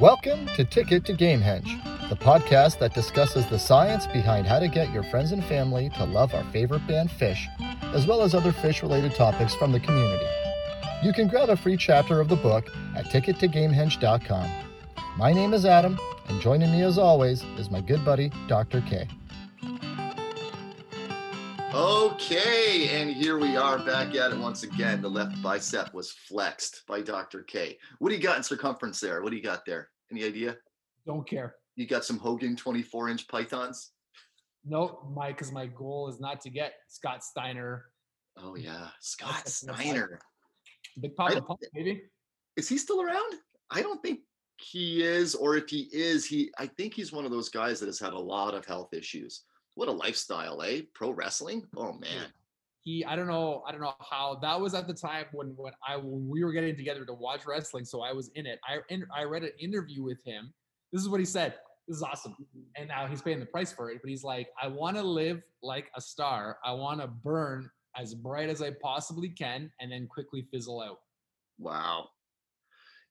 Welcome to Ticket to Gamehenge, the podcast that discusses the science behind how to get your friends and family to love our favorite band Phish, as well as other Phish related topics from the community. You can grab a free chapter of the book at tickettogamehenge.com. My name is Adam, and joining me as always is my good buddy, Dr. K. Okay, and here we are back at it once again. The left bicep was flexed by Dr. K. What do you got in circumference there? What do you got there? Any idea? Don't care. You got some Hogan 24 inch pythons? No, my because my goal is not to get Scott Steiner. Oh yeah, Scott That's- Steiner. Big Papa Pump, baby. Is he still around? I don't think he is, or if he is, he I think he's one of those guys that has had a lot of health issues. What a lifestyle, eh? Pro wrestling? Oh man. He, I don't know, I don't know how that was at the time when when I when we were getting together to watch wrestling, so I was in it. I in, I read an interview with him. This is what he said. This is awesome. And now he's paying the price for it. But he's like, I want to live like a star. I want to burn as bright as I possibly can, and then quickly fizzle out. Wow.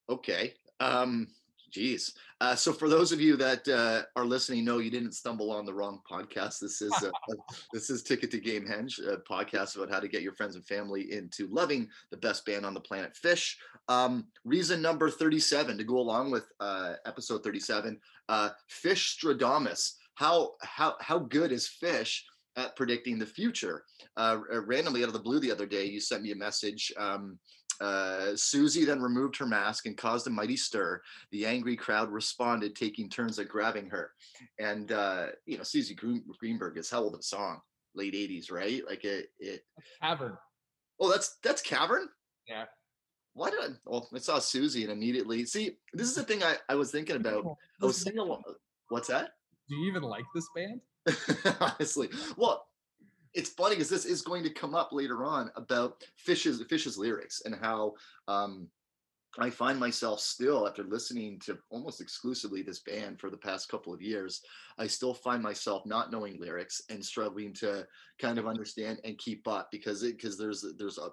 Okay. Um, geez. Uh, so for those of you that uh, are listening, no, you didn't stumble on the wrong podcast. This is uh, this is Ticket to Gamehenge, a podcast about how to get your friends and family into loving the best band on the planet, Phish. Um, reason number thirty-seven to go along with uh, episode thirty-seven. Uh, Phish Stradamus. How how how good is Phish? At predicting the future. Uh, randomly out of the blue the other day, you sent me a message. Um, uh, Susie then removed her mask and caused a mighty stir. The angry crowd responded, taking turns at grabbing her. And uh, you know, Susie Green- Greenberg is old of a song? Late '80s, right? Like it. it Cavern. oh, that's that's Cavern. Yeah. Why did I? Well, I saw Susie and immediately see. This is the thing I, I was thinking about. I was singing along. What's that? Do you even like this band? honestly. Well, it's funny because this is going to come up later on about Phish's Phish's lyrics and how um, I find myself still after listening to almost exclusively this band for the past couple of years, I still find myself not knowing lyrics and struggling to kind of understand and keep up because it because there's there's a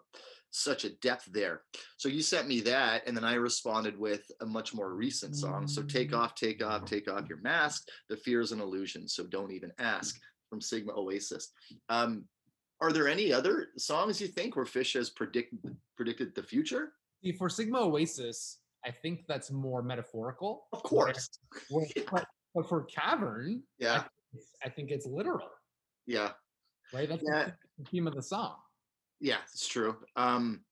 such a depth there. So you sent me that, and then I responded with a much more recent song. So take off, take off, take off your mask. The fear is an illusion, so don't even ask. From Sigma Oasis. Um, are there any other songs you think where Phish has predicted predicted the future? See, for Sigma Oasis, I think that's more metaphorical. Of course. Where- but, but for Cavern, Yeah, I think it's literal, yeah, right? That's Yeah. the theme of the song. yeah. It's true. Um,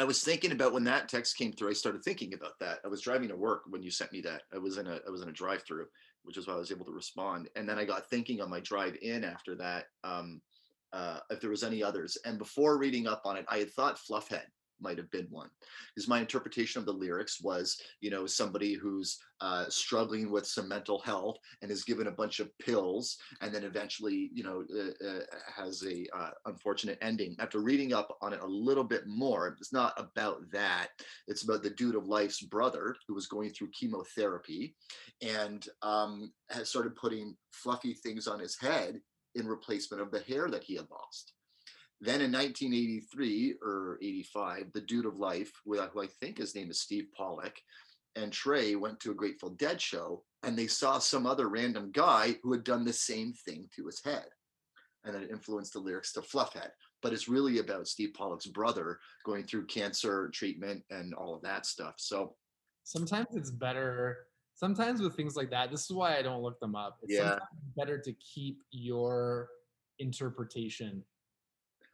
I was thinking about when that text came through. I started thinking about that. I was driving to work when you sent me that. I was in a I was in a drive through, which is why I was able to respond. And then I got thinking on my drive in after that, um, uh, if there was any others. And before reading up on it, I had thought Fluffhead might have been one. Because my interpretation of the lyrics was you know somebody who's uh, struggling with some mental health and is given a bunch of pills and then eventually you know uh, uh, has a uh, unfortunate ending. After reading up on it a little bit more it's not about that. It's about the dude of life's brother who was going through chemotherapy and um, has started putting fluffy things on his head in replacement of the hair that he had lost then in 1983 or 85, the dude of life, who I think his name is Steve Pollak, and Trey went to a Grateful Dead show and they saw some other random guy who had done the same thing to his head. And then it influenced the lyrics to Fluffhead. But it's really about Steve Pollak's brother going through cancer treatment and all of that stuff. So Sometimes it's better. Sometimes with things like that, this is why I don't look them up. It's Yeah. sometimes better to keep your interpretation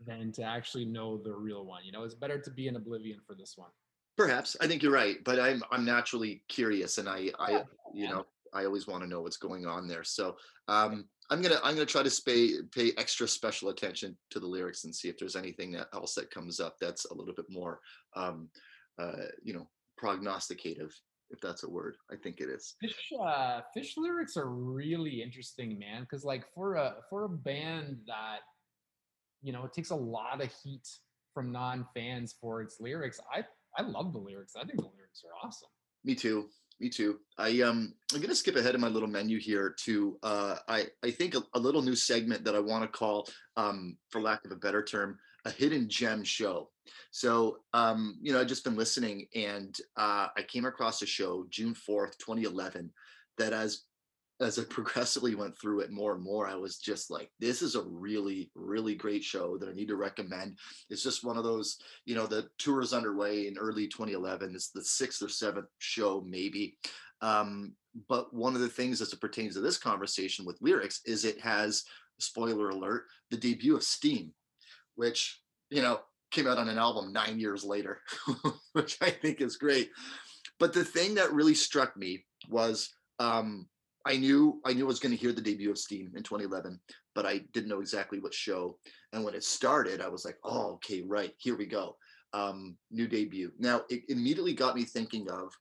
than to actually know the real one. You know, it's better to be in oblivion for this one. perhaps I think you're right, but I'm I'm naturally curious and I I Yeah, you know I always want to know what's going on there. So um, I'm gonna I'm gonna try to pay pay extra special attention to the lyrics and see if there's anything else that comes up that's a little bit more um, uh, you know prognosticative, if that's a word. I think it is. Phish, uh, Phish lyrics are really interesting, man. Because like for a for a band that, you know, it takes a lot of heat from non-fans for its lyrics. I I love the lyrics. I think the lyrics are awesome. Me too. Me too. I um I'm gonna skip ahead in my little menu here to uh I I think a, a little new segment that I want to call um for lack of a better term a hidden gem show. So, um, you know, I've just been listening and uh, I came across a show June 4th, 2011, that as as I progressively went through it more and more, I was just like, this is a really, really great show that I need to recommend. It's just one of those, you know, the tour is underway in early 2011. It's the sixth or seventh show, maybe. Um, but one of the things as it pertains to this conversation with lyrics is it has, spoiler alert, the debut of Steam, which, you know, came out on an album nine years later, which I think is great. But the thing that really struck me was um, I knew I knew I was going to hear the debut of Steam in 2011, but I didn't know exactly what show. And when it started, I was like, "Oh, okay, right, here we go." Um, new debut. Now it immediately got me thinking of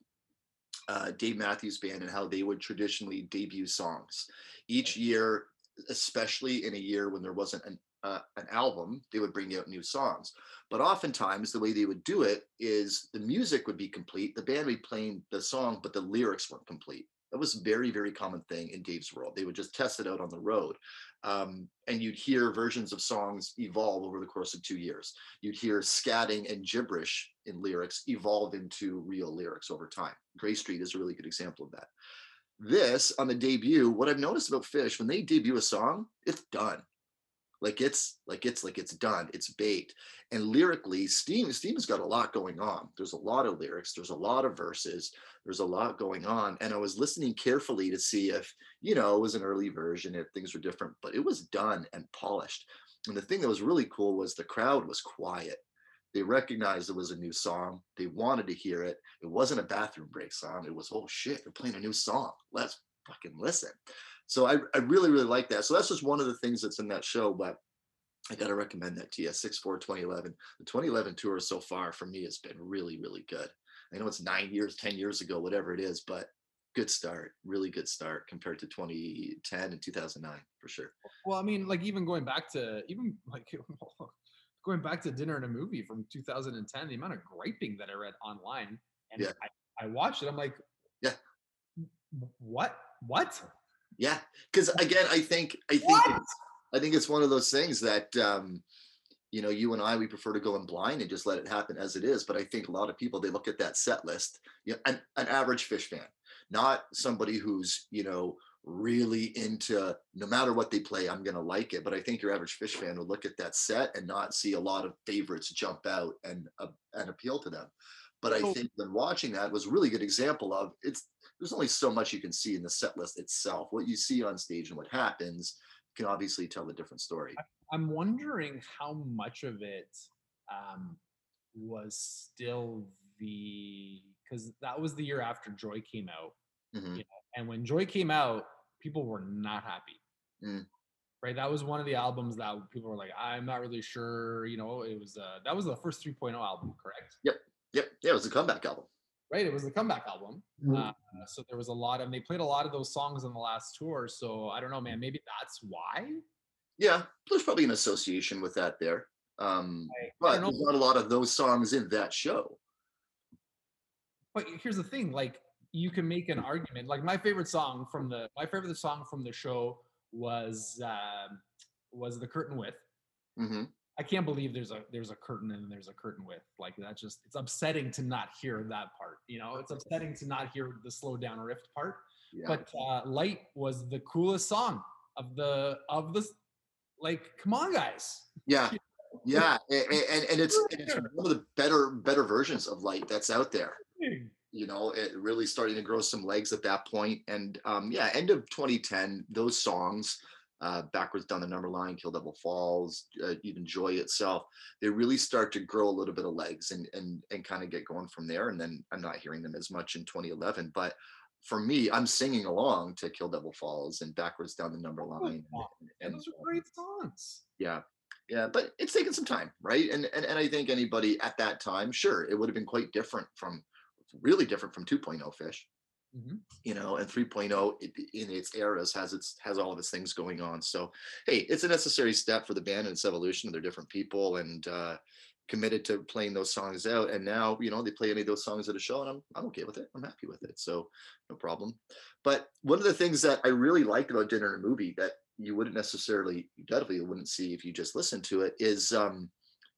uh, Dave Matthews Band and how they would traditionally debut songs each year, especially in a year when there wasn't an uh, an album, they would bring out new songs. But oftentimes, the way they would do it is the music would be complete, the band would be playing the song, but the lyrics weren't complete. That was very, very common thing in Dave's world. They would just test it out on the road. Um, and you'd hear versions of songs evolve over the course of two years. You'd hear scatting and gibberish in lyrics evolve into real lyrics over time. Grey Street is a really good example of that. This on the debut, what I've noticed about Phish, when they debut a song, it's done like it's like it's like it's done it's baked. And lyrically steam steam's got a lot going on. There's a lot of lyrics there's a lot of verses there's a lot going on. And i was listening carefully to see if you know it was an early version if things were different but it was done and polished. And the thing that was really cool was the crowd was quiet. They recognized it was a new song. They wanted to hear it. It wasn't a bathroom break song. It was oh shit they're playing a new song. Let's fucking listen so I, I really, really like that. So that's just one of the things that's in that show, but I got to recommend that to you. 6 4 2011. The 2011 tour so far for me has been really, really good. I know it's nine years, 10 years ago, whatever it is, but good start, really good start compared to 2010 and 2009 for sure. Well, I mean, like even going back to even like going back to dinner and a movie from 2010, the amount of griping that I read online and yeah. I, I watched it, I'm like, yeah, what, what? Yeah, because again, I think I think it's, I think it's one of those things that um, you know you and I we prefer to go in blind and just let it happen as it is. But I think a lot of people they look at that set list, you know, an, an average Phish fan, not somebody who's you know really into no matter what they play, I'm gonna like it. But I think your average Phish fan will look at that set and not see a lot of favorites jump out and uh, and appeal to them. But I think when watching that was a really good example of it's there's only so much you can see in the set list itself. What you see on stage and what happens can obviously tell a different story. I'm wondering how much of it um, was still the because that was the year after Joy came out, mm-hmm. you know, and when Joy came out, people were not happy. Mm. Right, that was one of the albums that people were like, "I'm not really sure." You know, it was uh, that was the first 3.0 album, correct? Yep, yep, yeah, it was a comeback album right? It was the comeback album. Mm-hmm. Uh, so there was a lot, and they played a lot of those songs on the last tour. So I don't know, man. Maybe that's why. Yeah, there's probably an association with that there. Um, I, but I there's not a lot of those songs in that show. But here's the thing: like you can make an argument. Like my favorite song from the my favorite song from the show was uh, was the curtain with. Mm-hmm. I can't believe there's a there's a curtain and there's a curtain with like that. Just it's upsetting to not hear that part. You know, it's upsetting to not hear the slow down riff part. Yeah. But uh, "Light" was the coolest song of the of the like. Come on, guys. Yeah, yeah, and, and, and it's and it's one of the better better versions of Light that's out there. You know, it really starting to grow some legs at that point. And um, yeah, end of 2010, those songs uh, backwards down the number line, Kill Devil Falls, uh, even Joy itself, they really start to grow a little bit of legs and and and kind of get going from there. And then I'm not hearing them as much in 2011, but for me, I'm singing along to Kill Devil Falls and backwards down the number line. And, and those are great songs. Yeah. Yeah, but it's taken some time, right? And, and and I think anybody at that time, sure, it would have been quite different from really different from 2.0 Phish Mm-hmm. you know and 3.0 in its eras has its has all of its things going on. So hey it's a necessary step for the band and its evolution they're different people and uh committed to playing those songs out and now you know they play any of those songs at a show and i'm, I'm okay with it. I'm happy with it so no problem. But one of the things that i really liked about dinner and a movie that you wouldn't necessarily definitely wouldn't see if you just listened to it is um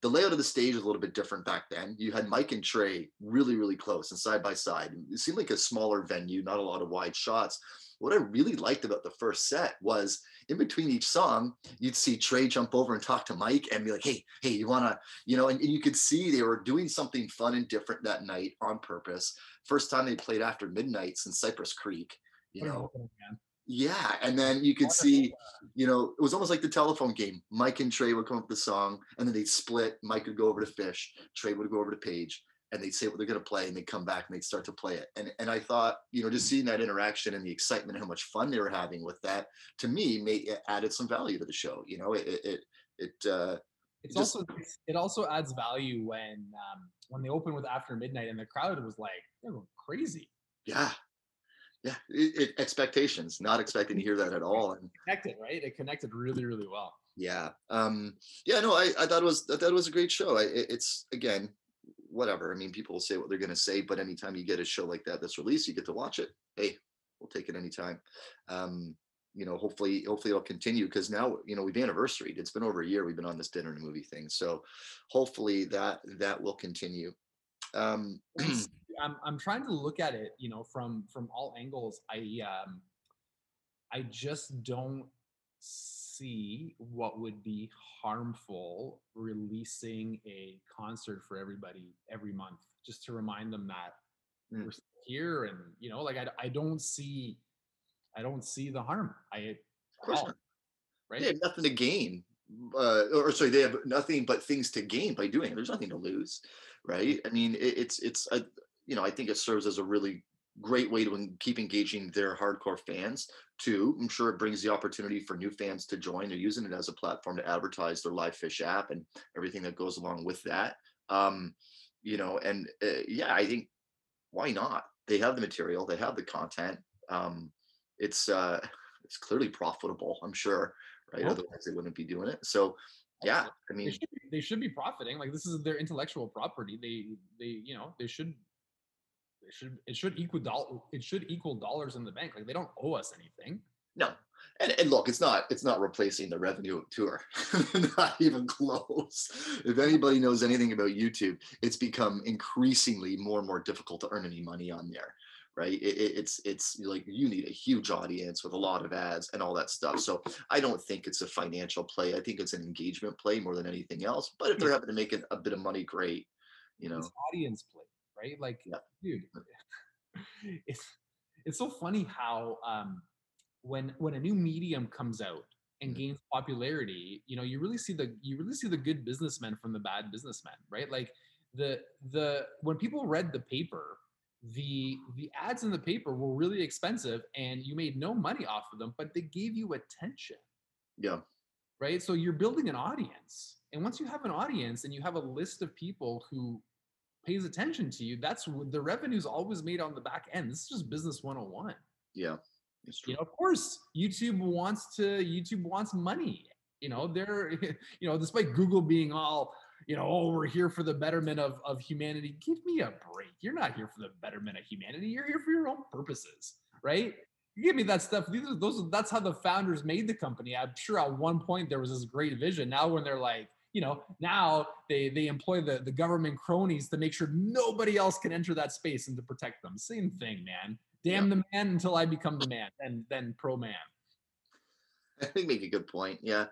the layout of the stage was a little bit different back then. You had Mike and Trey really, really close and side by side. It seemed like a smaller venue, not a lot of wide shots. What I really liked about the first set was in between each song, you'd see Trey jump over and talk to Mike and be like, hey, hey, you wanna, you know, and, and you could see they were doing something fun and different that night on purpose. First time they played after midnight since Cypress Creek, you know. Yeah, and then you could see, you know, it was almost like the telephone game. Mike and Trey would come up with the song, and then they'd split. Mike would go over to Fish, Trey would go over to Page, and they'd say what they're going to play, and they'd come back and they'd start to play it. And and I thought, you know, just seeing that interaction and the excitement, how much fun they were having with that, to me, made it added some value to the show. You know, it it it. uh, it's just- also it also adds value when um, when they open with After Midnight and the crowd was like they're going crazy. yeah, yeah. It, it, expectations, not expecting to hear that at all, and Connected, right? It connected really, really well. yeah um yeah no i i thought it was it was a great show I, it- it's again whatever i mean people will say what they're going to say but anytime you get a show like that that's released you get to watch it hey we'll take it anytime um you know hopefully hopefully it'll continue because now you know we've anniversaried it's been over a year we've been on this dinner and movie thing so hopefully that that will continue um I'm I'm trying to look at it, you know, from from all angles. I um I just don't see what would be harmful releasing a concert for everybody every month just to remind them that Mm. we're here and you know like I, I don't see I don't see the harm. I of course all, not. right? they have nothing to gain uh, or sorry they have nothing but things to gain by doing it there's nothing to lose right i mean it, it's it's a, you know i think it serves as a really great way to keep engaging their hardcore fans too i'm sure it brings the opportunity for new fans to join. They're using it as a platform to advertise their LivePhish app and everything that goes along with that. Um you know and uh, yeah i think why not? They have the material they have the content um it's uh it's clearly profitable i'm sure right? Otherwise they wouldn't be doing it. So yeah i they mean should be, they should be profiting like this is their intellectual property they they you know they should they should it should equal doll it should equal dollars in the bank like they don't owe us anything. No. And, and look it's not it's not replacing the revenue of tour. Not even close. If anybody knows anything about youtube it's become increasingly more and more difficult to earn any money on there right? It, it- it's it's like you need a huge audience with a lot of ads and all that stuff. So i don't think it's a financial play. I think it's an engagement play more than anything else. But if they're having to make a, a bit of money great you know? it's audience play right like Yeah. dude it's it's so funny how um when when a new medium comes out and Mhm. gains popularity you know you really see the you really see the good businessmen from the bad businessmen right like the the when people read the paper the the ads in the paper were really expensive and you made no money off of them but they gave you attention yeah right? So you're building an audience. And once you have an audience and you have a list of people who pays attention to you, that's the revenue's always made on the back end. This is just business 101. yeah it's true You know, of course, YouTube wants to YouTube wants money. You know, they're you know, despite Google being all, you know, oh, we're here for the betterment of of humanity. Give me a break. You're not here for the betterment of humanity. You're here for your own purposes, right? You give me that stuff. These are those. That's how the founders made the company. I'm sure at one point there was this great vision. Now when they're like, you know, now they they employ the the government cronies to make sure nobody else can enter that space and to protect them. Same thing, man. Damn the man until I become the man, and then pro man. i think make a good point yeah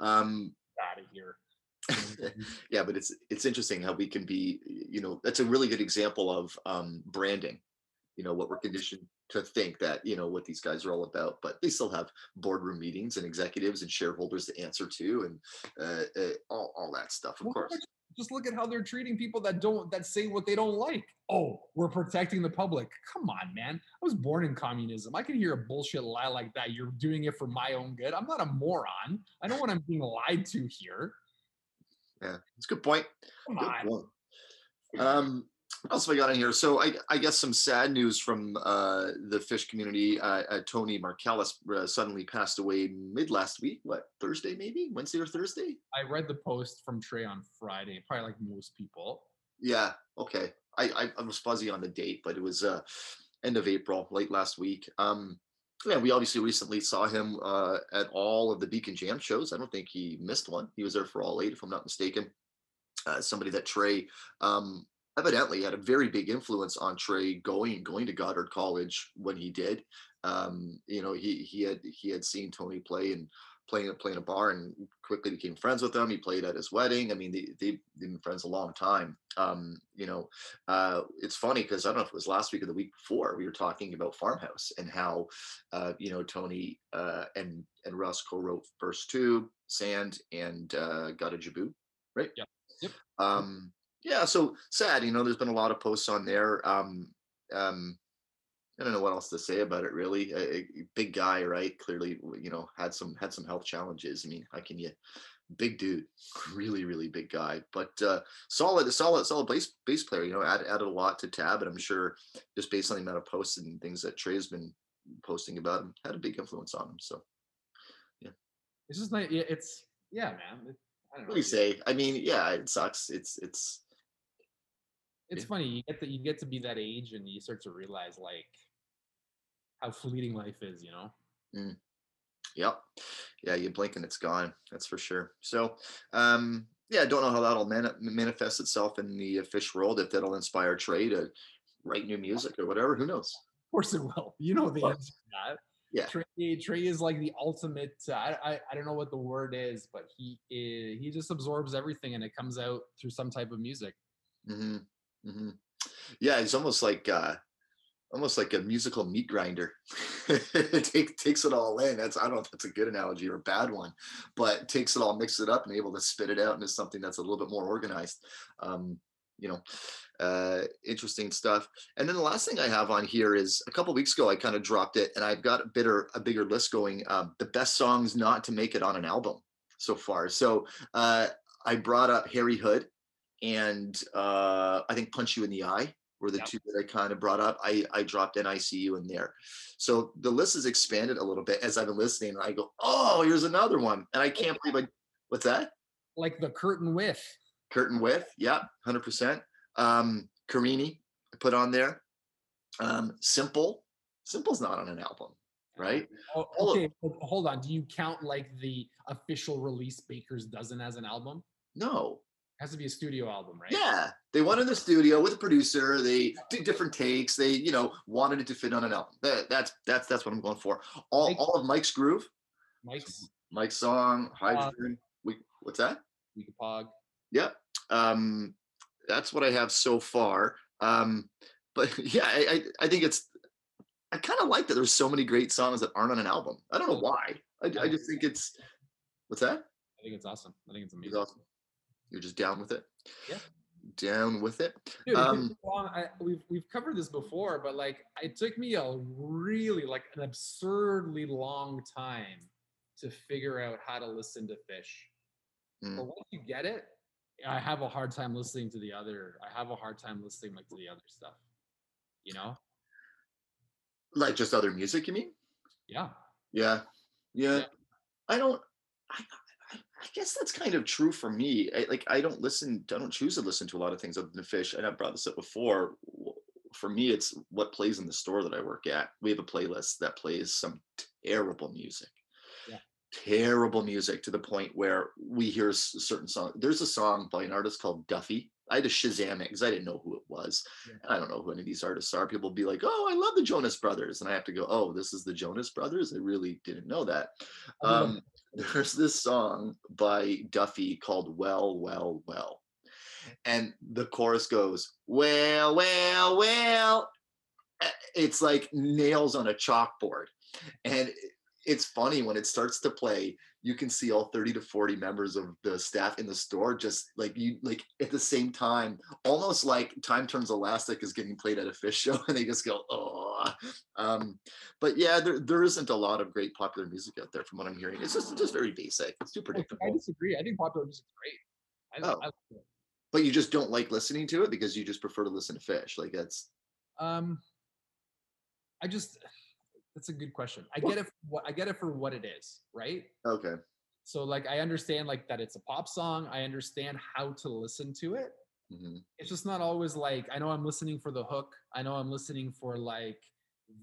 um Out of here. yeah but it's it's interesting how we can be you know that's a really good example of um branding you know what we're conditioned to think that you know what these guys are all about but they still have boardroom meetings and executives and shareholders to answer to and uh, uh, all, all that stuff of Well, course Just look at how they're treating people that don't that say what they don't like. Oh, we're protecting the public. Come on, man. I was born in communism. I can hear a bullshit lie like that. You're doing it for my own good. I'm not a moron. I know what I'm being lied to here. yeah it's a good point Come Good on. point. Um, what else have I got in here? So I, I guess some sad news from uh, the Phish community. Uh, uh, Tony Markellis uh, suddenly passed away mid last week. What Thursday, maybe Wednesday or Thursday? I read the post from Trey on Friday, probably like most people. Yeah. Okay. I, I I was fuzzy on the date, but it was uh, end of April, late last week. Um, yeah, we obviously recently saw him uh, at all of the Beacon Jam shows. I don't think he missed one. He was there for all eight, if I'm not mistaken. uh, somebody that Trey um, evidently had a very big influence on Trey going going to Goddard College when he did. Um, you know, he he had he had seen Tony play and playing playing a bar and quickly became friends with him. He played at his wedding. I mean, they they've been friends a long time. Um, you know, uh, it's funny because I don't know if it was last week or the week before we were talking about Farmhouse and how uh, you know Tony uh, and and Russ co-wrote First Tube Sand, and uh, Gotta Jibboo, right? Yep. Yep. Um, yeah, so sad. You know, there's been a lot of posts on there. Um, um, I don't know what else to say about it really. A, a big guy, right? Clearly, you know, had some had some health challenges. I mean, how can you? Big dude, really, really big guy, but uh, solid, solid, solid bass bass player. You know, added added a lot to Tab, and I'm sure just based on the amount of posts and things that Trey's been posting about him, had a big influence on him. So, yeah, It's just like yeah, it's yeah, man. It, I don't know. what do you say? I mean, yeah, it sucks. It's it's It's Yeah. funny. You get that you get to be that age and you start to realize like how fleeting life is. You know. Yep. Yeah, you blink and it's gone. That's for sure. So, um, yeah, I don't know how that'll mani- manifest itself in the Phish world. If that'll inspire Trey to write new music or whatever, who knows? Of course it will. You know the answer to that. Yeah. Trey, Trey is like the ultimate. Uh, I, I I don't know what the word is, but he is, he just absorbs everything and it comes out through some type of music. hmm hmm Yeah, it's almost like uh, almost like a musical meat grinder. it take, takes it all in. That's I don't know if that's a good analogy or a bad one, but takes it all, mix it up, and able to spit it out into something that's a little bit more organized. Um, you know, uh, interesting stuff. And then the last thing I have on here is a couple weeks ago I kind of dropped it, and I've got a bigger a bigger list going. Um, the best songs not to make it on an album so far. So uh, I brought up Harry Hood and uh, I think Punch You in the Eye were the Yep. two that I kind of brought up. I, I dropped NICU in there. So the list has expanded a little bit as I've been listening. And I go, oh, here's another one. And I can't believe I, what's that? Like the curtain with. Curtain With. Yeah, 100%. Um, Carini, I put on there. Um, Simple. Simple's not on an album, right? Oh, All of- okay, hold on. Do you count like the official release Baker's Dozen as an album? No. Has to be a studio album, right? Yeah, they went in the studio with a producer. They did different takes. They, you know, wanted it to fit on an album. That, that's that's that's what I'm going for. All Mike- all of Mike's groove, Mike's Mike's song, Hydrogen. We what's that? We Weekapaug. Yep. Um, that's what I have so far. Um, but yeah, I I, I think it's. I kind of like that. There's so many great songs that aren't on an album. I don't know why. I, I just think it's. What's that? I think it's awesome. I think it's It's amazing. awesome. You're just down with it. Yeah. Down with it. Dude, Um. I, we've we've covered this before, but like it took me a really like an absurdly long time to figure out how to listen to Phish. Mm. But once you get it, I have a hard time listening to the other. I have a hard time listening like to the other stuff. You know? Like just other music, you mean? Yeah. Yeah. Yeah. Yeah. I don't I, I I guess that's kind of true for me. I, like I don't listen I don't choose to listen to a lot of things other than Phish. And I've brought this up before. For me, it's what plays in the store that I work at. We have a playlist that plays some terrible music. Yeah. Terrible music to the point where we hear a certain song. There's a song by an artist called Duffy. I had to Shazam it because I didn't know who it was. Yeah. I don't know who any of these artists are. People be like, "Oh, I love the Jonas Brothers," and I have to go, "Oh, this is the Jonas Brothers." I really didn't know that. I Um, there's this song by Duffy called "Well, Well, Well," and the chorus goes, "Well, well, well." It's like nails on a chalkboard, and it's funny when it starts to play. You can see all 30 to 40 members of the staff in the store just like you like at the same time almost like time turns elastic is getting played at a Phish show and they just go oh um but yeah there, there isn't a lot of great popular music out there from what i'm hearing it's just just very basic it's too I disagree. I think popular music's great. I, Oh. I like it. but you just don't like listening to it because you just prefer to listen to Phish like that's Um, I just that's a good question. I get it. For what I get it for what it is, right? okay So like I understand like that it's a pop song. I understand how to listen to it. hmm It's just not always like I know I'm listening for the hook. I know I'm listening for like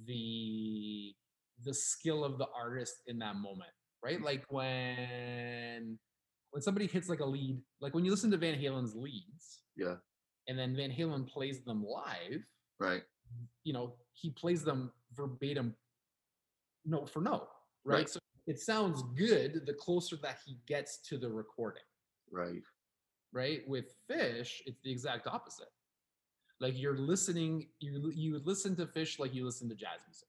the the skill of the artist in that moment, right? Like when when somebody hits like a lead, like when you listen to Van Halen's leads, Yeah. and then Van Halen plays them live, Right. you know, he plays them verbatim, note for note, right? Right. So it sounds good the closer that he gets to the recording, Right. right? With Phish, it's the exact opposite. Like you're listening, you you would listen to Phish like you listen to jazz music.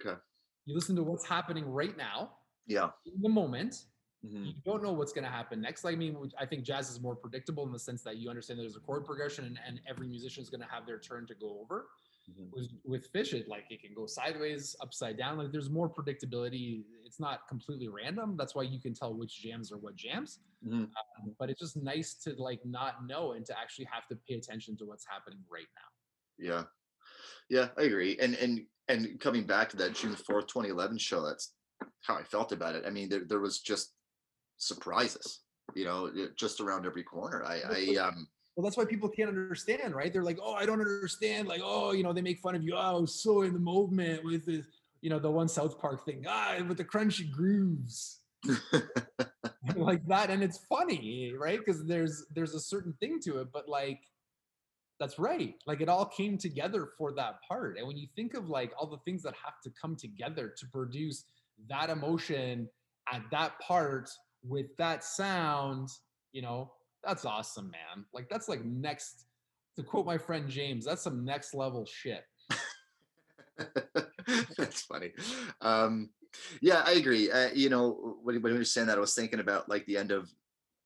Okay. You listen to what's happening right now Yeah. in the moment. Mhm. You don't know what's going to happen next. Like I mean, I think jazz is more predictable in the sense that you understand there's a chord progression and, and every musician is going to have their turn to go over. Mhm. With, with Phish, it like it can go sideways, upside down. Like there's more predictability. It's not completely random. That's why you can tell which jams are what jams. Mhm. Um, but it's just nice to like not know and to actually have to pay attention to what's happening right now. Yeah. Yeah, I agree. And and and coming back to that June 4th, 2011 show, that's how I felt about it. I mean, there there was just surprises, you know, just around every corner. I I um Well, that's why people can't understand, right? They're like, oh, I don't understand. Like, oh, you know, they make fun of you. Oh, I was so in the moment with the, you know, the one South Park thing. Ah, with the crunchy grooves. like that. And it's funny, right? Because there's there's a certain thing to it, but like that's right. Like it all came together for that part. And when you think of like all the things that have to come together to produce that emotion at that part with that sound, you know, that's awesome, man. Like that's like next to quote my friend James, that's some next level shit. That's funny. Um, yeah, I agree. Uh, you know, when, when you were saying that, I was thinking about like the end of,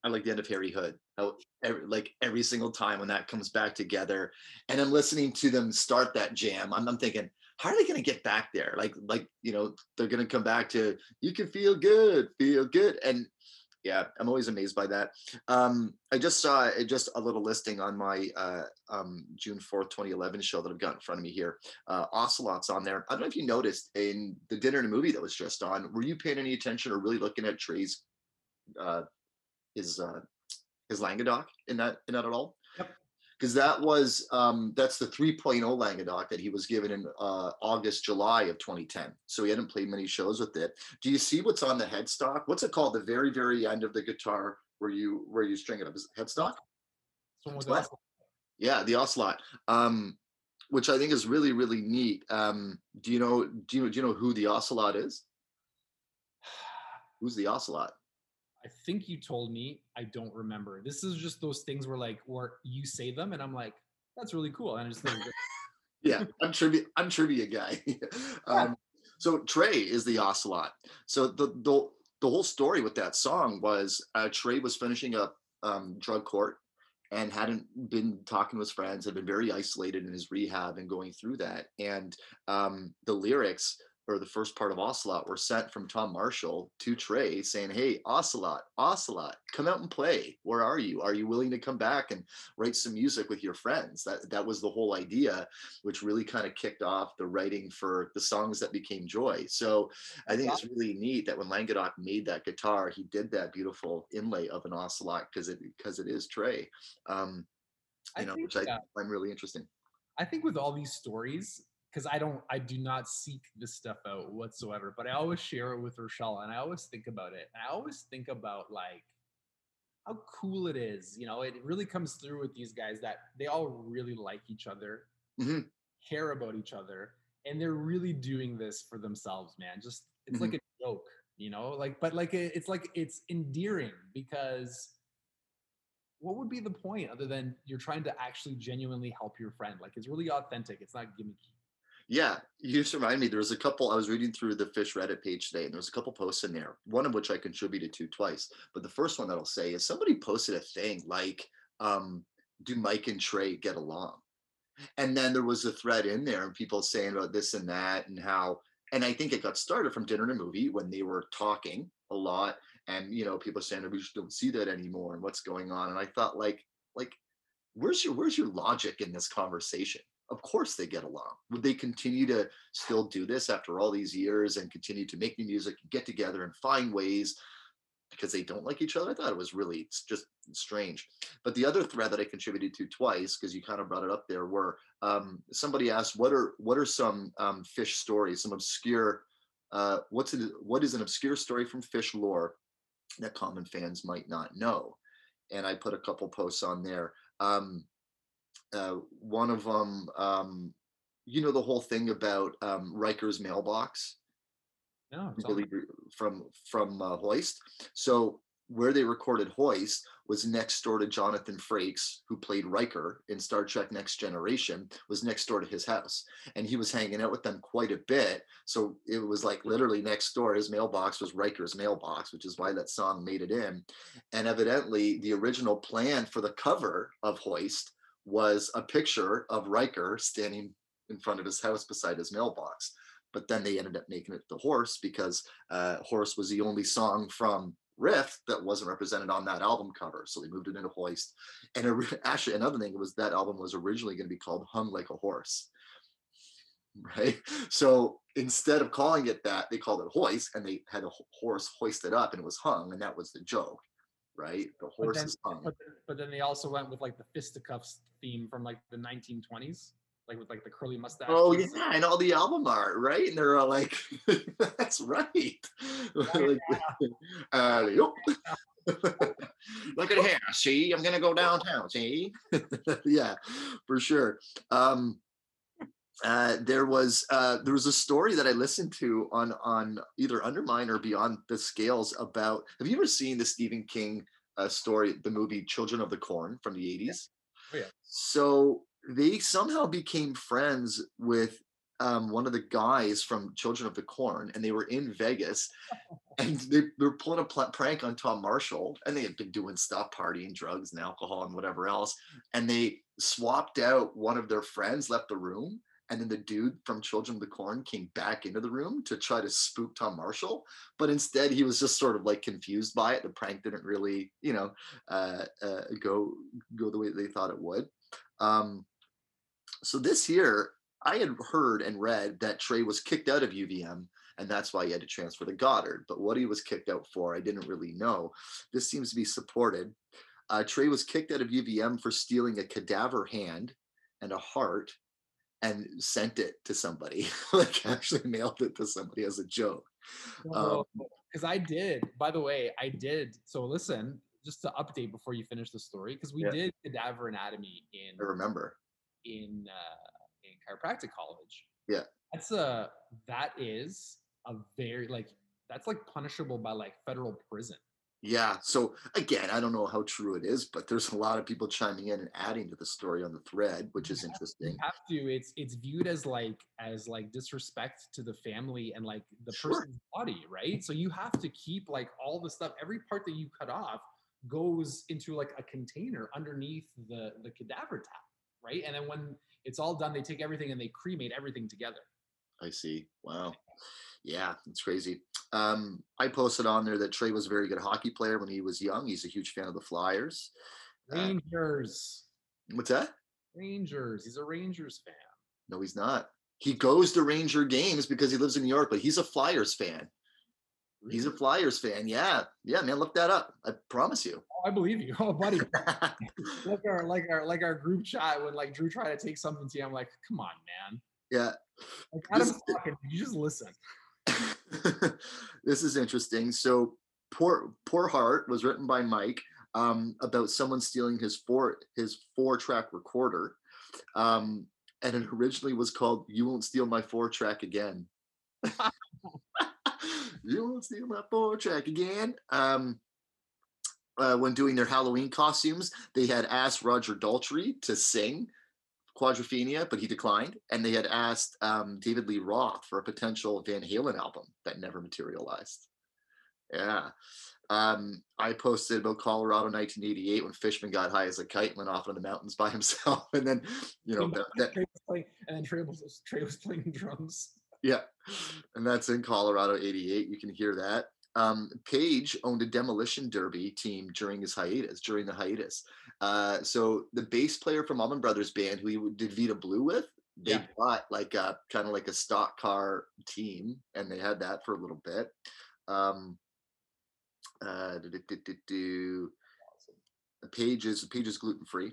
I like the end of Harry Hood. How every, like every single time when that comes back together, and I'm listening to them start that jam, I'm, I'm thinking, how are they going to get back there? Like, like you know, they're going to come back to you can feel good, feel good, and yeah, I'm always amazed by that. Um, I just saw uh, just a little listing on my uh, um, June 4th, 2011 show that I've got in front of me here. Uh, Ocelot's on there. I don't know if you noticed in the dinner and a movie that was just on, were you paying any attention or really looking at Trey's uh, his uh, his Languedoc in that in that at all? Because that was um, that's the 3.0 Languedoc that he was given in uh, August, July of 2010. So he hadn't played many shows with it. Do you see what's on the headstock? What's it called? The very very end of the guitar where you where you string it up is it headstock. What? Yeah, the ocelot, um, which I think is really really neat. Um, do you know do you do you know who the ocelot is? Who's the ocelot? I think you told me. I don't remember. This is just those things where like where you say them and I'm like, that's really cool. And I just think Yeah, I'm trivia. I'm trivia guy. um, so Trey is the ocelot. So the the the whole story with that song was uh, Trey was finishing up um, drug court and hadn't been talking to his friends, had been very isolated in his rehab and going through that. And um, the lyrics or the first part of Ocelot were sent from Tom Marshall to Trey saying, Hey, Ocelot, Ocelot, come out and play. Where are you? Are you willing to come back and write some music with your friends? That that was the whole idea, which really kind of kicked off the writing for the songs that became Joy. So I think it's really neat that when Languedoc made that guitar, he did that beautiful inlay of an Ocelot because it because it is Trey. Um, I you know, think, which I uh, find really interesting. I think with all these stories, because I don't, I do not seek this stuff out whatsoever, but I always share it with Rochelle and I always think about it. And I always think about like how cool it is. You know, it really comes through with these guys that they all really like each other, Mhm. care about each other, and they're really doing this for themselves, man. Just it's like a joke, you know, like, but like it- it's like it's endearing because what would be the point other than you're trying to actually genuinely help your friend? Like it's really authentic. It's not gimmicky. Yeah, you just remind me. There was a couple. I was reading through the Phish Reddit page today, and there was a couple posts in there. One of which I contributed to twice. But the first one that I'll say is somebody posted a thing like, um, "Do Mike and Trey get along?" And then there was a thread in there, and people saying about this and that, and how. And I think it got started from Dinner and a Movie when they were talking a lot, and you know, people saying we just don't see that anymore, and what's going on. And I thought, like, like, where's your where's your logic in this conversation? Of course they get along. Would they continue to still do this after all these years and continue to make new music, get together and find ways because they don't like each other? I thought it was really just strange. But the other thread that I contributed to twice, because you kind of brought it up there, were um, somebody asked, "What are what are some um, Phish stories? Some obscure uh, what's it, what is an obscure story from Phish lore that common fans might not know. And I put a couple posts on there. Um, uh, one of them, um, you know, the whole thing about um, Riker's mailbox No, really re- from from uh, Hoist. So where they recorded Hoist was next door to Jonathan Frakes, who played Riker in Star Trek Next Generation, was next door to his house, and he was hanging out with them quite a bit. So it was like literally next door. His mailbox was Riker's mailbox, which is why that song made it in. And evidently, the original plan for the cover of Hoist was a picture of Riker standing in front of his house beside his mailbox but then they ended up making it the horse because uh, horse was the only song from Rift that wasn't represented on that album cover so they moved it into hoist. And actually another thing was that album was originally going to be called hung like a horse right? So instead of calling it that they called it hoist and they had a ho- horse hoisted up and it was hung and that was the joke right the but horse then, is hung but, but then they also went with like the fisticuffs theme from like the 1920s, like with like the curly mustache. Oh yeah, and all the album art, right? And they're all like, "That's right." like, uh. Look at here. See, I'm gonna go downtown. See, yeah, for sure. Um, uh, there was uh, there was a story that I listened to on on either Undermine or Beyond the Scales about. Have you ever seen the Stephen King uh, story, the movie Children of the Corn from the 80s? Oh, yeah. So they somehow became friends with um, one of the guys from Children of the Corn, and they were in Vegas, and they, they were pulling a pl- prank on Tom Marshall, and they had been doing stuff, partying, drugs, and alcohol, and whatever else, and they swapped out one of their friends, left the room, and then the dude from Children of the Corn came back into the room to try to spook Tom Marshall, but instead he was just sort of like confused by it. The prank didn't really, you know, uh, uh, go go the way they thought it would. Um, so this year, I had heard and read that Trey was kicked out of UVM, and that's why he had to transfer to Goddard. But what he was kicked out for, I didn't really know. This seems to be supported. Uh, Trey was kicked out of UVM for stealing a cadaver hand and a heart and sent it to somebody, like actually mailed it to somebody as a joke. Um, because I did. By the way, I did. So listen, just to update before you finish the story, because we Yeah. did cadaver anatomy in I remember. in uh, in chiropractic college. Yeah. That's a that is a very like that's like punishable by like federal prison. Yeah. So again, I don't know how true it is, but there's a lot of people chiming in and adding to the story on the thread, which is interesting. You have to. It's it's viewed as like as like disrespect to the family and like the Sure. person's body, right? So you have to keep like all the stuff. Every part that you cut off goes into like a container underneath the the cadaver tap, right? And then when it's all done, they take everything and they cremate everything together. I see. Wow. Yeah, it's crazy. Um, I posted on there that Trey was a very good hockey player when he was young. He's a huge fan of the Flyers. Uh, Rangers, What's that? Rangers. He's a Rangers fan. No, he's not. He goes to Ranger games because he lives in New York, but he's a Flyers fan. He's a Flyers fan. Yeah. Yeah, man, look that up. I promise you. Oh, I believe you. Oh, buddy. like our like our like our group chat when like Drew tried to take something to you. I'm like, come on, man. yeah. Like This- talking. You just listen. this is interesting. So, poor poor heart was written by Mike um, about someone stealing his four his four track recorder, um, and it originally was called "You Won't Steal My Four Track Again." you won't steal my four track again. Um, uh, when doing their Halloween costumes, they had asked Roger Daltrey to sing Quadrophenia, but he declined. And they had asked um, David Lee Roth for a potential Van Halen album that never materialized. Yeah. Um, I posted about Colorado 1988 when Fishman got high as a kite and went off into the mountains by himself. And then, you know, that, that, Trey was playing, and then Trey was, Trey was playing drums. yeah. And that's in Colorado 88. You can hear that. Um, Page owned a demolition derby team during his hiatus, during the hiatus. Uh, so the bass player from Allman Brothers Band, who he did Vida Blue with, they Yeah. bought like a kind of like a stock car team, and they had that for a little bit. Um, uh, do, do, do, do, do. Page is Page is gluten free.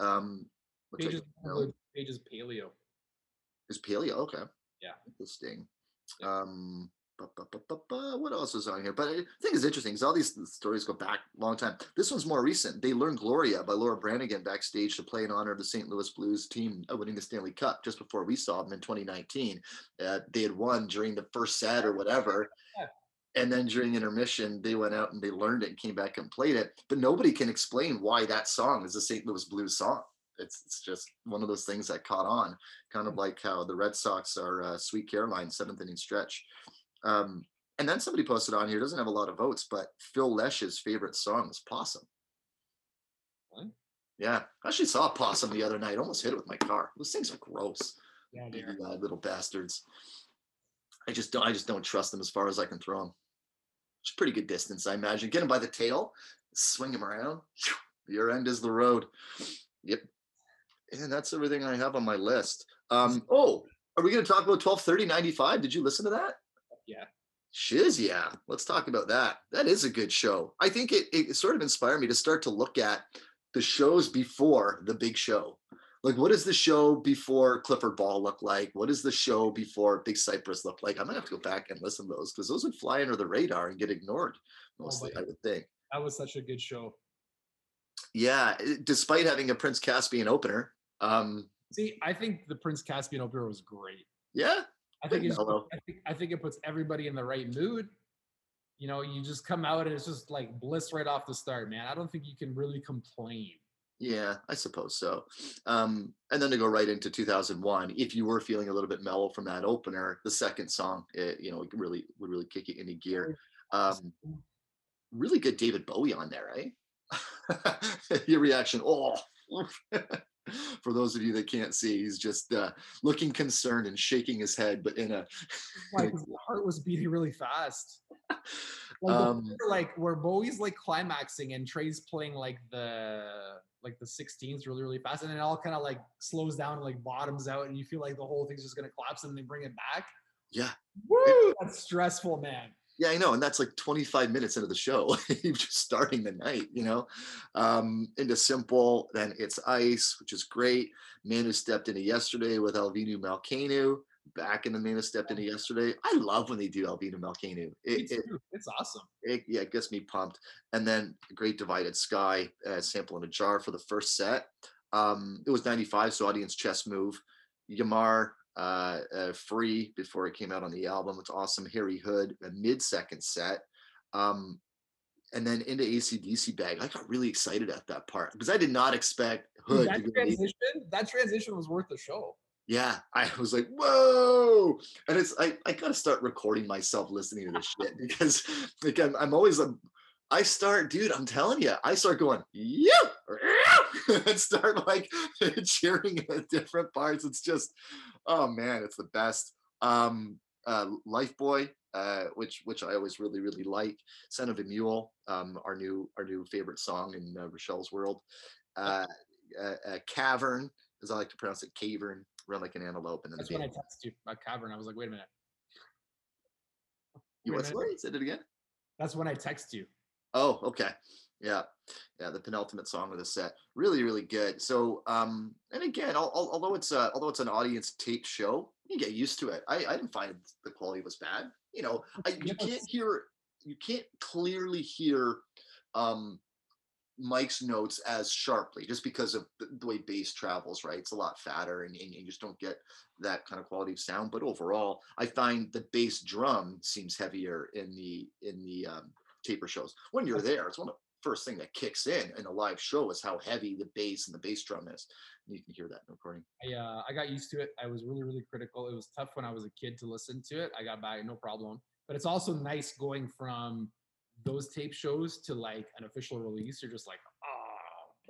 Um, which I Pages, didn't pages paleo. is paleo. Okay. Yeah. Interesting. Yeah. Um, what else is on here? But I think it's interesting because all these stories go back a long time. This one's more recent. They learned Gloria by Laura Branigan backstage to play in honor of the St. Louis Blues team winning the Stanley Cup just before we saw them in 2019. Uh, they had won during the first set or whatever. And then during intermission, they went out and they learned it and came back and played it. But nobody can explain why that song is a St. Louis Blues song. It's, it's just one of those things that caught on, kind of like how the Red Sox are uh, Sweet Caroline seventh inning stretch. Um, and then somebody posted on here doesn't have a lot of votes, but Phil Lesh's favorite song is Possum. What? Yeah, I actually saw a possum the other night. Almost hit it with my car. Those things are gross. Yeah, Big, uh, little bastards. I just don't. I just don't trust them as far as I can throw them. It's a pretty good distance, I imagine. Get them by the tail, swing them around. Your end is the road. Yep. And that's everything I have on my list. Um, oh, are we going to talk about 1230 95? Did you listen to that? Yeah. Shiz, yeah. Let's talk about that. That is a good show. I think it, it sort of inspired me to start to look at the shows before the big show. Like, what does the show before Clifford Ball look like? What does the show before Big Cypress look like? I'm gonna have to go back and listen to those because those would fly under the radar and get ignored mostly, I would think. That was such a good show. Yeah, despite having a Prince Caspian opener. Um, See, I think the Prince Caspian opener was great. yeah, I think it's. I think I think it puts everybody in the right mood. You know, you just come out and it's just like bliss right off the start, man. I don't think you can really complain. Yeah, I suppose so. Um, and then to go right into 2001, if you were feeling a little bit mellow from that opener, the second song, it, you know, it really would really kick you into gear. Um, really good David Bowie on there, right? Your reaction, oh. For those of you that can't see, he's just uh, looking concerned and shaking his head, but in a Like his heart was beating really fast. Like, Um, where, like where Bowie's like climaxing and Trey's playing like the like the 16s really really fast, and then it all kind of like slows down and like bottoms out, and you feel like the whole thing's just gonna collapse, and they bring it back. yeah, Woo! That's stressful, man. Yeah, I know, and that's like 25 minutes into the show. You're just starting the night, you know. Um, into simple, then it's ice, which is great. Man who stepped into yesterday with Avenu Malkenu. Back in the man who stepped into yesterday. I love when they do Avenu Malkenu. Me It, it. It's awesome. it yeah, it gets me pumped. And then Great Divided Sky, uh, sample in a jar for the first set. Um, it was 95, so audience chess move. Ya Mar, uh, uh, free before it came out on the album. It's awesome. Harry Hood, a mid second set. Um, and then into AC/DC Bag. I got really excited at that part because I did not expect Hood that to transition, that transition was worth the show. Yeah, I was like, whoa. And it's I, I gotta start recording myself listening to this shit because like I'm, I'm always um, I start, dude, I'm telling you, I start going, yeah, and start like cheering at different parts. It's just, oh man, it's the best. Um uh Lifeboy, uh, which which I always really, really like. Son of a Mule, um, our new our new favorite song in uh, Rochelle's world. Uh, uh, uh, Cavern, as I like to pronounce it, Cavern, run like an antelope, and then That's the when I texted you about Cavern. I was like, wait a minute. you wait what? Sorry, said it again. That's when I text you. Oh, okay. Yeah. Yeah, the penultimate song of the set. Really, really good. So um and again, al- al- although it's uh although it's an audience tape show, you get used to it. I, I didn't find the quality was bad. You know, I, you can't hear you can't clearly hear um Mike's notes as sharply just because of the, way bass travels, right? It's a lot fatter and, and you just don't get that kind of quality of sound. But overall, I find the bass drum seems heavier in the in the um, taper shows. When you're there, it's one of first thing that kicks in in a live show is how heavy the bass and the bass drum is. And you can hear that in the recording. I uh, I got used to it. I was really really critical. It was tough when I was a kid to listen to it. I got by no problem. But it's also nice going from those tape shows to like an official release. You're just like, oh,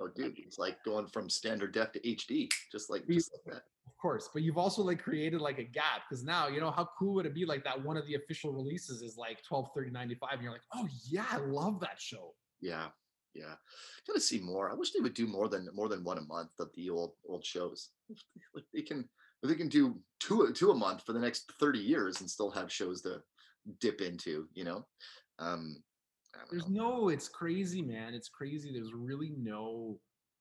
Oh, dude, it's like going from standard def to HD, just like just like that. of course. But you've also like created like a gap because now you know how cool would it be like that one of the official releases is like 12 30 95 and you're like oh yeah i love that show Yeah, yeah. Gotta see more. I wish they would do more than more than one a month of the old old shows. Like they can they can do two a- two a month for the next thirty years and still have shows to dip into. You know. Um, there's know. no it's crazy man it's crazy there's really no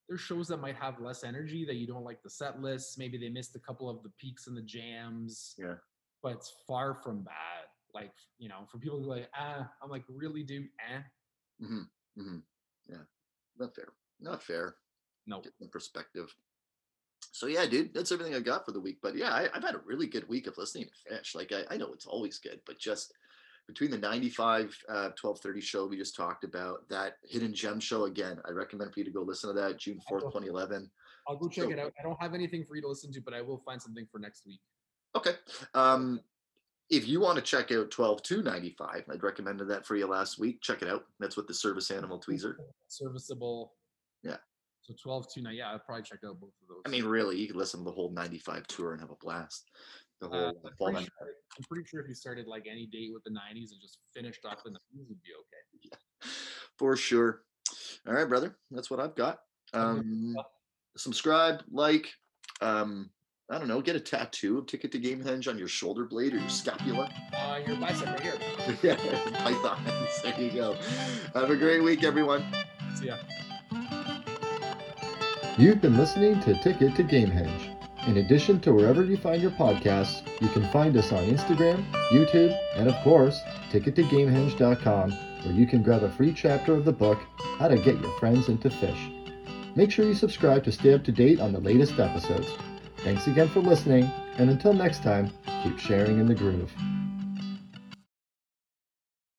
there's shows that might have less energy that you don't like the set lists maybe they missed a couple of the peaks and the jams Yeah. but it's far from bad like you know, for people who are like, ah, I'm like, really, dude, eh? Hmm Yeah, not fair. Not fair. No, Different perspective. So yeah, dude, that's everything I got for the week. But yeah, I, I've had a really good week of listening to Phish. Like I, I know it's always good, but just between the 95 uh 1230 show we just talked about that hidden gem show again i recommend for you to go listen to that june 4th 2011 I'll go check So- it out. I don't have anything for you to listen to, but I will find something for next week. Okay. Um, if you want to check out 12 295, I'd recommended that for you last week. Check it out. That's what the service animal tweezer. Serviceable. Yeah. So 12 2 9. Yeah, I'll probably check out both of those. I mean, really, you could listen to the whole 95 tour and have a blast. The whole Uh, uh, I'm, pretty sure, I'm pretty sure if you started like any date with the 90s and just finished off the 90s, would be okay. for sure. All right, brother. That's what I've got. Um, subscribe, like, um, I don't know, get a tattoo of Ticket to Gamehenge on your shoulder blade or your scapula. Uh, your bicep right here. yeah, pythons. There you go. Have a great week, everyone. See ya. You've been listening to Ticket to Gamehenge. In addition to wherever you find your podcasts, you can find us on Instagram, YouTube, and of course, tickettogamehenge.com, where you can grab a free chapter of the book, How to Get Your Friends into Phish. Make sure you subscribe to stay up to date on the latest episodes. Thanks again for listening, and until next time, keep sharing in the groove.